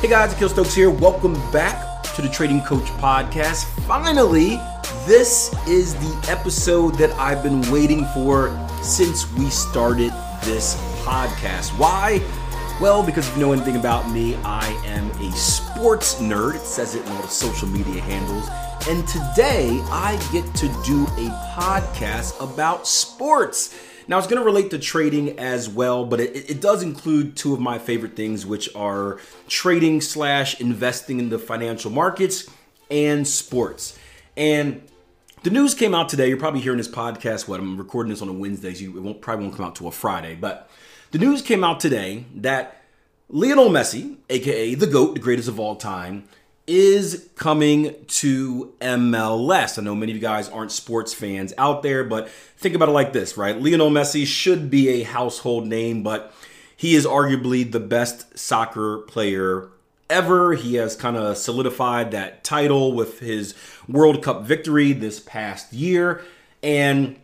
Hey guys, Akil Stokes here. Welcome back to the Trading Coach Podcast. Finally, this is the episode that I've been waiting for since we started this podcast. Why? Well, because if you know anything about me, I am a sports nerd. It says it in all the social media handles. And today I get to do a podcast about sports. Now, it's going to relate to trading as well, but it, it, does include two of my favorite things, which are trading slash investing in the financial markets and sports. And the news came out today. You're probably hearing this podcast. What I'm recording this on a Wednesday, so it won't, probably won't come out to a Friday. But the news came out today that Lionel Messi, aka the GOAT, the greatest of all time, is coming to MLS. I know many of you guys aren't sports fans out there, but think about it like this, right? Lionel Messi should be a household name, but he is arguably the best soccer player ever. He has kind of solidified that title with his World Cup victory this past year. And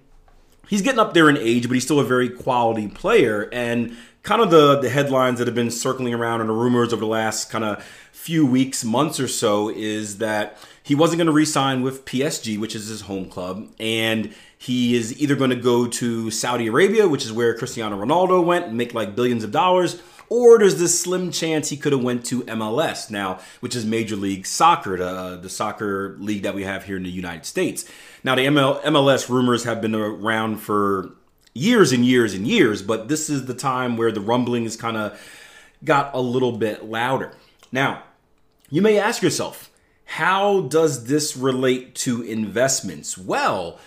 he's getting up there in age, but he's still a very quality player. And kind of the, the headlines that have been circling around and the rumors over the last kind of few weeks, months or so is that he wasn't going to re-sign with PSG, which is his home club, and he is either going to go to Saudi Arabia, which is where Cristiano Ronaldo went, and make like billions of dollars, or there's this slim chance he could have went to MLS now, which is Major League Soccer, the, uh, the soccer league that we have here in the United States. Now, the ML, MLS rumors have been around for years and years and years, but this is the time where the rumblings kind of got a little bit louder. Now, you may ask yourself, how does this relate to investments? Well,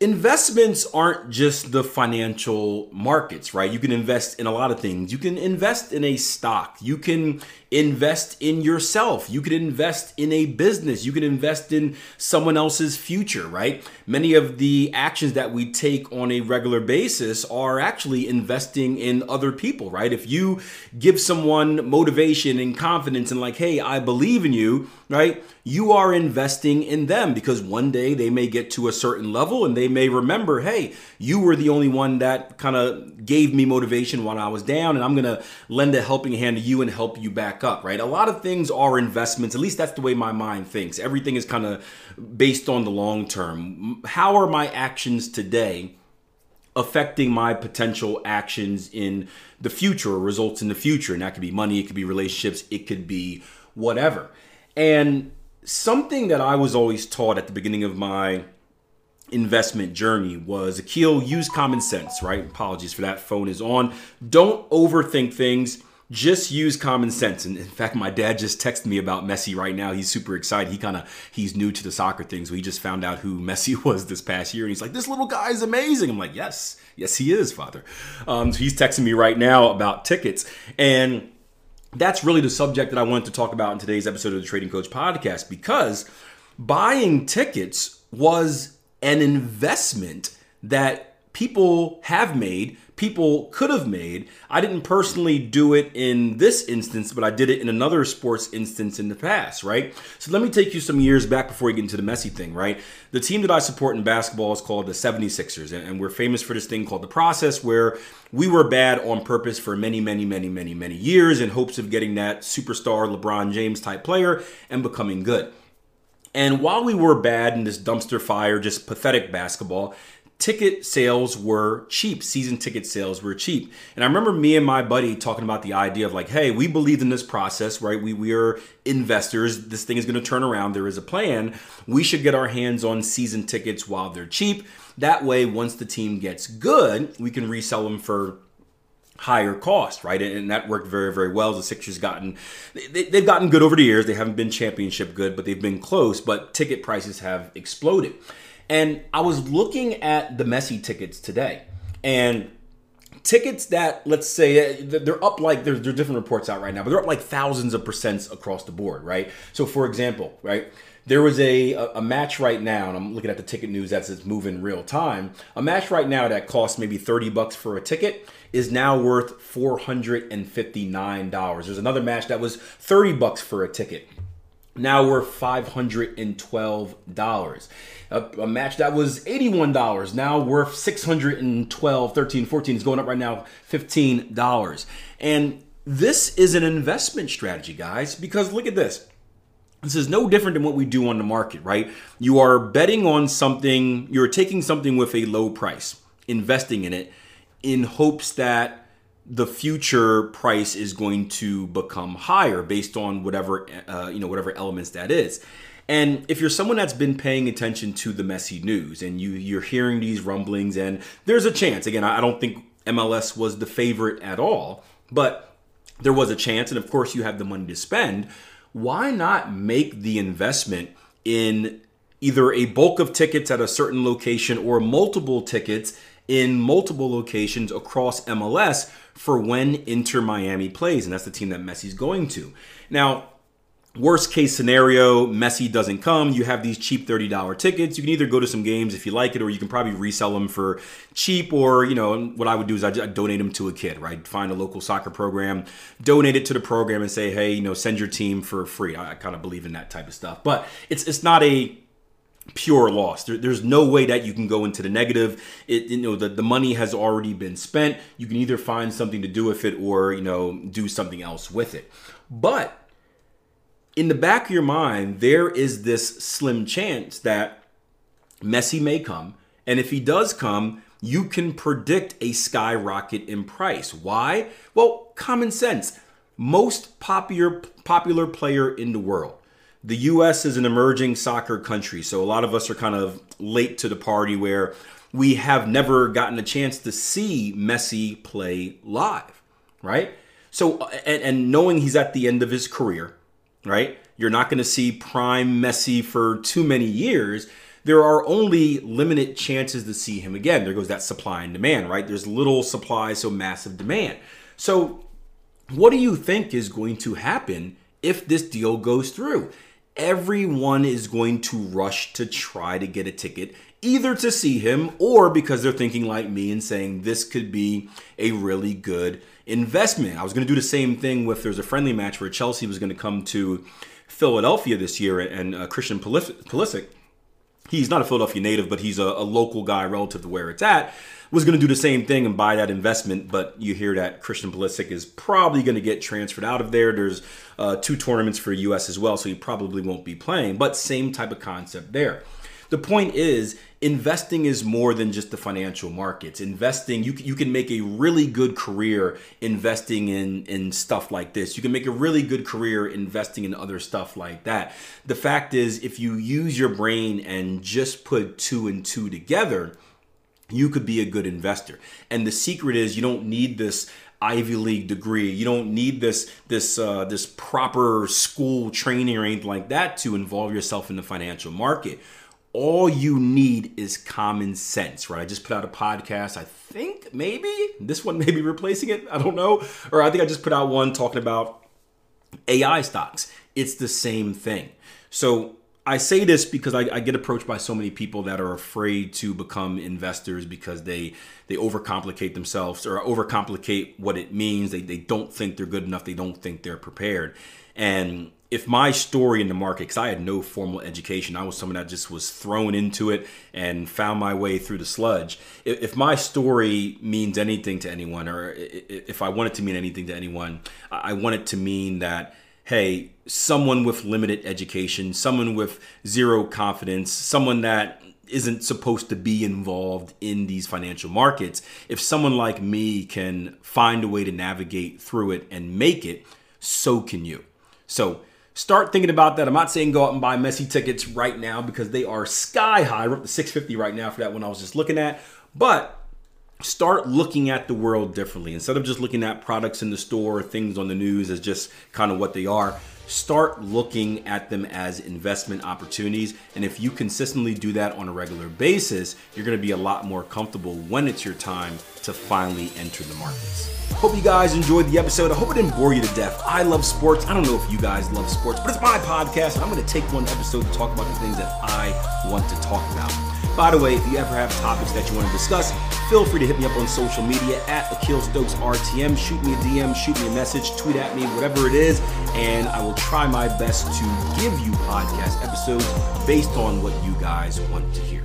investments aren't just the financial markets, right? You can invest in a lot of things. You can invest in a stock. You can invest in yourself. You can invest in a business. You can invest in someone else's future, right? Many of the actions that we take on a regular basis are actually investing in other people, right? If you give someone motivation and confidence and like, hey, I believe in you, right? You are investing in them because one day they may get to a certain level and they may remember, hey, you were the only one that kind of gave me motivation when I was down, and I'm gonna lend a helping hand to you and help you back up, right? A lot of things are investments. At least that's the way my mind thinks. Everything is kind of based on the long term. How are my actions today affecting my potential actions in the future or results in the future? And that could be money, it could be relationships, it could be whatever. And something that I was always taught at the beginning of my investment journey was Akil, use common sense, right? Apologies for that. Phone is on. Don't overthink things just use common sense. And in fact, my dad just texted me about Messi right now. He's super excited. He kind of he's new to the soccer thing, so he just found out who Messi was this past year, and he's like, "This little guy is amazing." I'm like, "Yes, yes, he is, father." Um, so he's texting me right now about tickets, and that's really the subject that I wanted to talk about in today's episode of the Trading Coach Podcast because buying tickets was an investment that people have made people could have made. I didn't personally do it in this instance, but I did it in another sports instance in the past, right? So let me take you some years back before we get into the Messi thing, right? The team that I support in basketball is called the 76ers, and we're famous for this thing called the process where we were bad on purpose for many, many, many, many, many years in hopes of getting that superstar LeBron James type player and becoming good. And while we were bad in this dumpster fire, just pathetic basketball, ticket sales were cheap. Season ticket sales were cheap. And I remember me and my buddy talking about the idea of like, hey, we believe in this process, right? We, we are investors. This thing is going to turn around. There is a plan. We should get our hands on season tickets while they're cheap. That way, once the team gets good, we can resell them for higher cost, right? And that worked very, very well. The Sixers gotten they, have gotten good over the years. They haven't been championship good, but they've been close. But ticket prices have exploded. And I was looking at the Messi tickets today, and tickets that let's say uh, they're up like there's different reports out right now, but they're up like thousands of percents across the board, right? So for example, right, there was a a match right now, and I'm looking at the ticket news as it's moving real time. A match right now that costs maybe 30 bucks for a ticket is now worth $459. There's another match that was 30 bucks for a ticket now worth $512. A, a, match that was $81 now worth 612 13 14 is going up right now $15 and this is an investment strategy guys because look at this. This is no different than what we do on the market right? You are betting on something you're taking something with a low price investing in it in hopes that the future price is going to become higher based on whatever uh, you know whatever elements that is. And if you're someone that's been paying attention to the Messi news and you you're hearing these rumblings and there's a chance again i don't think mls was the favorite at all but there was a chance and of course you have the money to spend. Why not make the investment in either a bulk of tickets at a certain location or multiple tickets in multiple locations across MLS for when Inter Miami plays, and that's the team that Messi's going to. Now, worst case scenario, Messi doesn't come. You have these cheap $30 tickets. You can either go to some games if you like it, or you can probably resell them for cheap. Or, you know, what I would do is I'd, I'd donate them to a kid, right? Find a local soccer program, donate it to the program, and say, hey, you know, send your team for free. I, I kind of believe in that type of stuff. But it's it's not a pure loss. There, there's no way that you can go into the negative. It, you know, the, the money has already been spent. You can either find something to do with it or, you know, do something else with it. But in the back of your mind, there is this slim chance that Messi may come. And if he does come, you can predict a skyrocket in price. Why? Well, common sense. Most popular popular player in the world the US is an emerging soccer country, so a lot of us are kind of late to the party where we have never gotten a chance to see Messi play live, right? So, and, and knowing he's at the end of his career, right? You're not going to see prime Messi for too many years. There are only limited chances to see him again. There goes that supply and demand, right? There's little supply, so massive demand. So, what do you think is going to happen if this deal goes through? Everyone is going to rush to try to get a ticket either to see him or because they're thinking like me and saying this could be a really good investment. I was going to do the same thing with there's a friendly match where Chelsea was going to come to Philadelphia this year and uh, Christian Pulisic, he's not a Philadelphia native, but he's a, a local guy relative to where it's at was going to do the same thing and buy that investment, but you hear that Christian Pulisic is probably going to get transferred out of there. There's uh, two tournaments for U.S. as well, so he probably won't be playing, but same type of concept there. The point is, investing is more than just the financial markets. Investing, you, you can make a really good career investing in, in stuff like this. You can make a really good career investing in other stuff like that. The fact is, if you use your brain and just put two and two together, you could be a good investor. And the secret is you don't need this Ivy League degree. You don't need this this uh, this proper school training or anything like that to involve yourself in the financial market. All you need is common sense, right? I just put out a podcast. I think maybe this one may be replacing it. I don't know. Or I think I just put out one talking about AI stocks. It's the same thing. So I say this because I, I, get approached by so many people that are afraid to become investors because they they overcomplicate themselves or overcomplicate what it means. They they don't think they're good enough. They don't think they're prepared. And if my story in the market, because I had no formal education, I was someone that just was thrown into it and found my way through the sludge. If my story means anything to anyone, or if I want it to mean anything to anyone, I want it to mean that hey, someone with limited education, someone with zero confidence, someone that isn't supposed to be involved in these financial markets, if someone like me can find a way to navigate through it and make it, so can you. So start thinking about that. I'm not saying go out and buy Messi tickets right now because they are sky high. We're up to 650 right now for that one I was just looking at. But start looking at the world differently instead of just looking at products in the store or things on the news as just kind of what they are start looking at them as investment opportunities. And if you consistently do that on a regular basis, you're to be a lot more comfortable when it's your time to finally enter the markets. Hope you guys enjoyed the episode. I hope it didn't bore you to death. I love sports. I don't know if you guys love sports, but it's my podcast. I'm going to take one episode to talk about the things that I want to talk about. By the way, if you ever have topics that you want to discuss, feel free to hit me up on social media at Akil Stokes RTM. Shoot me a DM, shoot me a message, tweet at me, whatever it is, and I will try my best to give you podcast episodes based on what you guys want to hear.